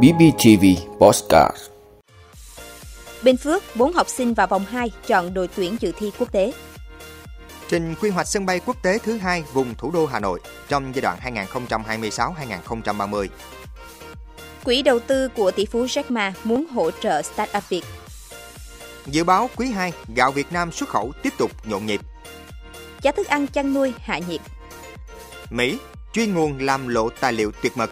BBTV Postcard Bình Phước, 4 học sinh vào vòng 2 chọn đội tuyển dự thi quốc tế. Trình quy hoạch sân bay quốc tế thứ hai vùng thủ đô Hà Nội trong giai đoạn 2026-2030. Quỹ đầu tư của tỷ phú Jack Ma muốn hỗ trợ Startup Việt. Dự báo quý 2, gạo Việt Nam xuất khẩu tiếp tục nhộn nhịp. Giá thức ăn chăn nuôi hạ nhiệt. Mỹ, truy nguồn làm lộ tài liệu tuyệt mật.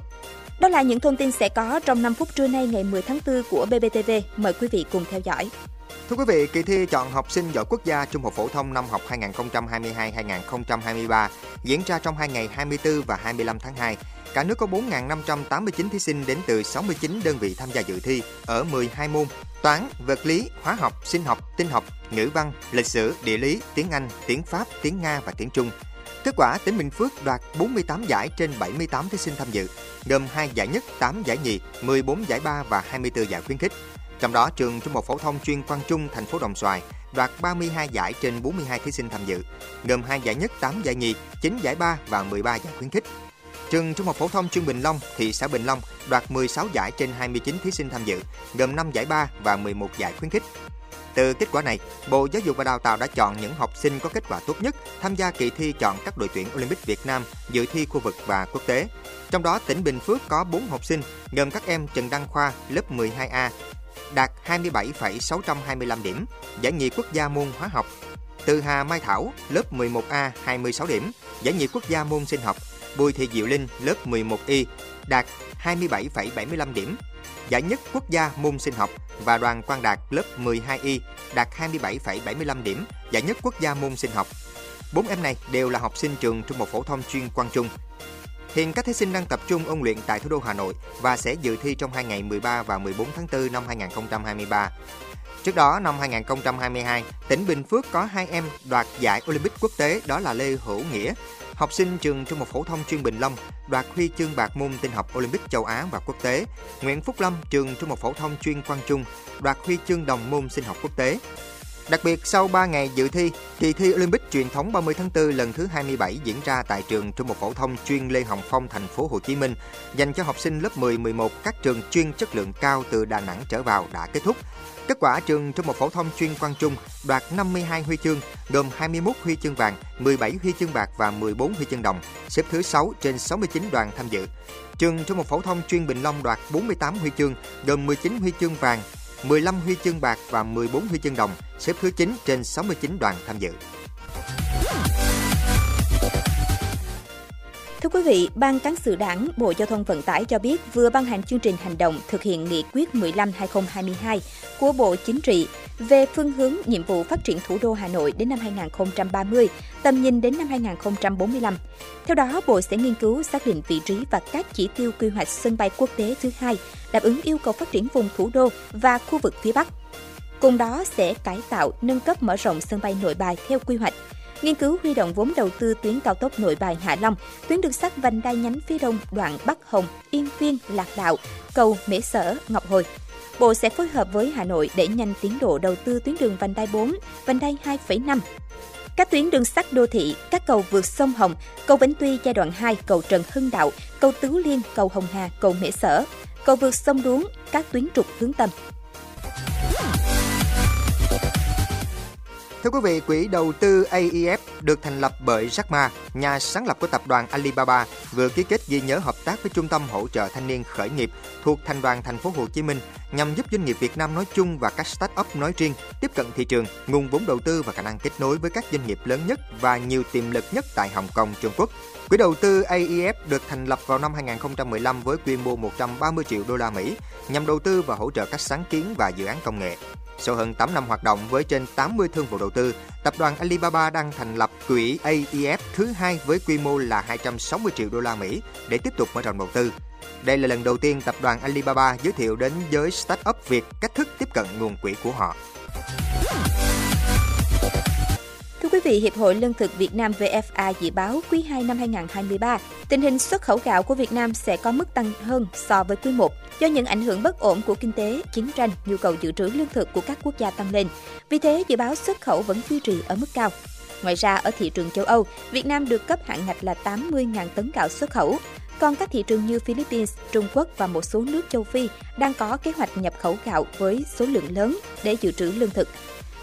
Là những thông tin sẽ có trong 5 phút trưa nay ngày 10 tháng 4 của BBTV. Mời quý vị cùng theo dõi. Thưa quý vị, kỳ thi chọn học sinh giỏi quốc gia Trung học phổ thông năm học 2022-2023 diễn ra trong hai ngày 24 và 25 tháng 2. Cả nước có 4.589 thí sinh đến từ 69 đơn vị tham gia dự thi ở 12 môn toán, vật lý, hóa học, sinh học, tin học, ngữ văn, lịch sử, địa lý, tiếng Anh, tiếng Pháp, tiếng Nga và tiếng Trung. Kết quả, tỉnh Bình Phước đoạt 48 giải trên 78 thí sinh tham dự, gồm 2 giải nhất, 8 giải nhì, 14 giải ba và 24 giải khuyến khích. Trong đó, trường Trung học phổ thông chuyên Quang Trung thành phố Đồng Xoài đoạt 32 giải trên 42 thí sinh tham dự, gồm 2 giải nhất, 8 giải nhì, 9 giải ba và 13 giải khuyến khích. Trường Trung học phổ thông chuyên Bình Long, thị xã Bình Long đoạt 16 giải trên 29 thí sinh tham dự, gồm 5 giải ba và 11 giải khuyến khích. Từ kết quả này, Bộ Giáo dục và Đào tạo đã chọn những học sinh có kết quả tốt nhất tham gia kỳ thi chọn các đội tuyển Olympic Việt Nam dự thi khu vực và quốc tế. Trong đó, tỉnh Bình Phước có 4 học sinh, gồm các em Trần Đăng Khoa, lớp 12A, đạt 27,625 điểm, giải nhì quốc gia môn hóa học. Từ Hà Mai Thảo, lớp 11A, 26 điểm, giải nhì quốc gia môn sinh học. Bùi Thị Diệu Linh, lớp 11Y, đạt 27,75 điểm, giải nhất quốc gia môn sinh học và Đoàn Quang Đạt lớp 12Y đạt 27,75 điểm, giải nhất quốc gia môn sinh học. Bốn em này đều là học sinh trường Trung học phổ thông chuyên Quang Trung. Hiện các thí sinh đang tập trung ôn luyện tại thủ đô Hà Nội và sẽ dự thi trong hai ngày 13 và 14 tháng 4 năm 2023. Trước đó, năm 2022, tỉnh Bình Phước có hai em đoạt giải Olympic quốc tế đó là Lê Hữu Nghĩa, học sinh trường Trung học phổ thông chuyên Bình Long đoạt huy chương bạc môn tin học Olympic châu Á và quốc tế. Nguyễn Phúc Lâm, trường Trung học phổ thông chuyên Quang Trung đoạt huy chương đồng môn sinh học quốc tế. Đặc biệt, sau 3 ngày dự thi, kỳ thi Olympic truyền thống 30 tháng 4 lần thứ 27 diễn ra tại trường Trung học phổ thông chuyên Lê Hồng Phong, thành phố Hồ Chí Minh, dành cho học sinh lớp 10, 11 các trường chuyên chất lượng cao từ Đà Nẵng trở vào đã kết thúc. Kết quả trường Trung học phổ thông chuyên Quang Trung đoạt 52 huy chương, gồm 21 huy chương vàng, 17 huy chương bạc và 14 huy chương đồng, xếp thứ 6 trên 69 đoàn tham dự. Trường Trung học phổ thông chuyên Bình Long đoạt 48 huy chương, gồm 19 huy chương vàng, 15 huy chương bạc và 14 huy chương đồng, xếp thứ 9 trên 69 đoàn tham dự. Thưa quý vị, Ban Cán sự Đảng, Bộ Giao thông Vận tải cho biết vừa ban hành chương trình hành động thực hiện nghị quyết 15-2022 của Bộ Chính trị về phương hướng nhiệm vụ phát triển thủ đô Hà Nội đến năm 2030, tầm nhìn đến năm 2045. Theo đó, Bộ sẽ nghiên cứu xác định vị trí và các chỉ tiêu quy hoạch sân bay quốc tế thứ hai, đáp ứng yêu cầu phát triển vùng thủ đô và khu vực phía Bắc. Cùng đó sẽ cải tạo, nâng cấp mở rộng sân bay nội bài theo quy hoạch, nghiên cứu huy động vốn đầu tư tuyến cao tốc Nội Bài Hạ Long, tuyến đường sắt vành đai nhánh phía đông đoạn Bắc Hồng, Yên Viên, Lạc Đạo, cầu Mễ Sở, Ngọc Hồi. Bộ sẽ phối hợp với Hà Nội để nhanh tiến độ đầu tư tuyến đường vành đai 4, vành đai 2,5. Các tuyến đường sắt đô thị, các cầu vượt sông Hồng, cầu Vĩnh Tuy giai đoạn 2, cầu Trần Hưng Đạo, cầu Tứ Liên, cầu Hồng Hà, cầu Mễ Sở, cầu vượt sông Đuống, các tuyến trục hướng tâm. Thưa quý vị, quỹ đầu tư AEF được thành lập bởi Jack Ma, nhà sáng lập của tập đoàn Alibaba, vừa ký kết ghi nhớ hợp tác với Trung tâm hỗ trợ thanh niên khởi nghiệp thuộc Thành đoàn Thành phố Hồ Chí Minh nhằm giúp doanh nghiệp Việt Nam nói chung và các start-up nói riêng tiếp cận thị trường, nguồn vốn đầu tư và khả năng kết nối với các doanh nghiệp lớn nhất và nhiều tiềm lực nhất tại Hồng Kông, Trung Quốc. Quỹ đầu tư AEF được thành lập vào năm 2015 với quy mô 130 triệu đô la Mỹ nhằm đầu tư và hỗ trợ các sáng kiến và dự án công nghệ. Sau hơn 8 năm hoạt động với trên 80 thương vụ đầu tư, tập đoàn Alibaba đang thành lập quỹ AEF thứ hai với quy mô là 260 triệu đô la Mỹ để tiếp tục mở rộng đầu tư. Đây là lần đầu tiên tập đoàn Alibaba giới thiệu đến giới startup Việt cách thức tiếp cận nguồn quỹ của họ. Quý vị, Hiệp hội Lương thực Việt Nam VFA dự báo quý 2 năm 2023, tình hình xuất khẩu gạo của Việt Nam sẽ có mức tăng hơn so với quý 1 do những ảnh hưởng bất ổn của kinh tế, chiến tranh, nhu cầu dự trữ lương thực của các quốc gia tăng lên. Vì thế, dự báo xuất khẩu vẫn duy trì ở mức cao. Ngoài ra, ở thị trường châu Âu, Việt Nam được cấp hạn ngạch là 80.000 tấn gạo xuất khẩu. Còn các thị trường như Philippines, Trung Quốc và một số nước châu Phi đang có kế hoạch nhập khẩu gạo với số lượng lớn để dự trữ lương thực.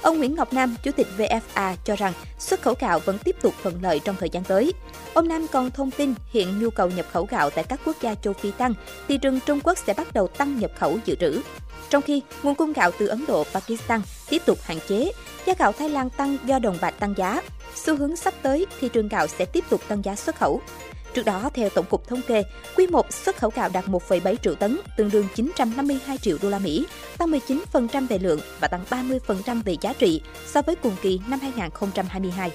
Ông Nguyễn Ngọc Nam, Chủ tịch VFA cho rằng xuất khẩu gạo vẫn tiếp tục thuận lợi trong thời gian tới. Ông Nam còn thông tin hiện nhu cầu nhập khẩu gạo tại các quốc gia châu Phi tăng, thị trường Trung Quốc sẽ bắt đầu tăng nhập khẩu dự trữ. Trong khi nguồn cung gạo từ Ấn Độ, Pakistan tiếp tục hạn chế, giá gạo Thái Lan tăng do đồng bạc tăng giá. Xu hướng sắp tới, thị trường gạo sẽ tiếp tục tăng giá xuất khẩu. Trước đó, theo Tổng cục Thống kê, quý 1 xuất khẩu gạo đạt 1,7 triệu tấn, tương đương 952 triệu đô la Mỹ, tăng 19% về lượng và tăng 30% về giá trị so với cùng kỳ năm 2022.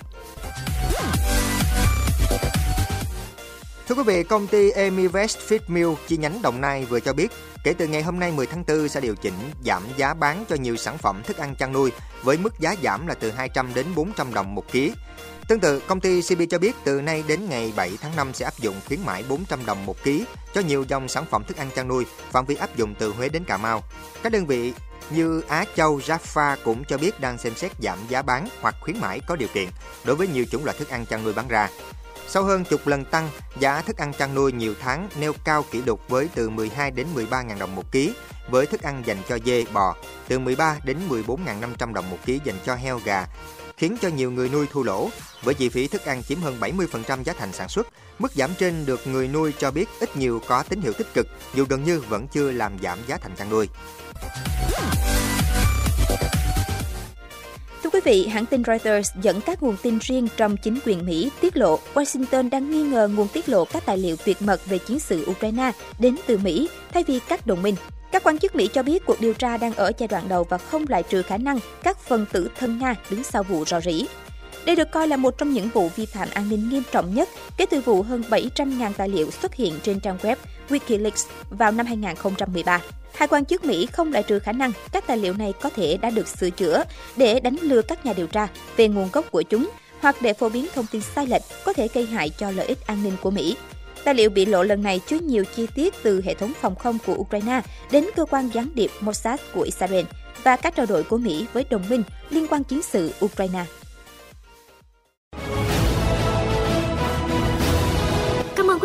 Thưa quý vị, công ty Emivest feedmill chi nhánh Đồng Nai vừa cho biết, kể từ ngày hôm nay 10 tháng 4 sẽ điều chỉnh giảm giá bán cho nhiều sản phẩm thức ăn chăn nuôi với mức giá giảm là từ 200 đến 400 đồng một ký. Tương tự, công ty CP cho biết từ nay đến ngày 7 tháng 5 sẽ áp dụng khuyến mãi 400 đồng một ký cho nhiều dòng sản phẩm thức ăn chăn nuôi, phạm vi áp dụng từ Huế đến Cà Mau. Các đơn vị như Á Châu, Jaffa cũng cho biết đang xem xét giảm giá bán hoặc khuyến mãi có điều kiện đối với nhiều chủng loại thức ăn chăn nuôi bán ra. Sau hơn chục lần tăng, giá thức ăn chăn nuôi nhiều tháng nêu cao kỷ lục với từ 12 đến 13 000 đồng một ký, với thức ăn dành cho dê, bò, từ 13 đến 14.500 đồng một ký dành cho heo, gà, khiến cho nhiều người nuôi thua lỗ. Với chi phí thức ăn chiếm hơn 70% giá thành sản xuất, mức giảm trên được người nuôi cho biết ít nhiều có tín hiệu tích cực, dù gần như vẫn chưa làm giảm giá thành chăn nuôi. Quý vị, hãng tin Reuters dẫn các nguồn tin riêng trong chính quyền Mỹ tiết lộ Washington đang nghi ngờ nguồn tiết lộ các tài liệu tuyệt mật về chiến sự Ukraine đến từ Mỹ thay vì các đồng minh. Các quan chức Mỹ cho biết cuộc điều tra đang ở giai đoạn đầu và không loại trừ khả năng các phần tử thân Nga đứng sau vụ rò rỉ. Đây được coi là một trong những vụ vi phạm an ninh nghiêm trọng nhất kể từ vụ hơn 700.000 tài liệu xuất hiện trên trang web Wikileaks vào năm 2013. Hai quan chức Mỹ không loại trừ khả năng các tài liệu này có thể đã được sửa chữa để đánh lừa các nhà điều tra về nguồn gốc của chúng hoặc để phổ biến thông tin sai lệch có thể gây hại cho lợi ích an ninh của Mỹ. Tài liệu bị lộ lần này chứa nhiều chi tiết từ hệ thống phòng không của Ukraine đến cơ quan gián điệp Mossad của Israel và các trao đổi của Mỹ với đồng minh liên quan chiến sự Ukraine.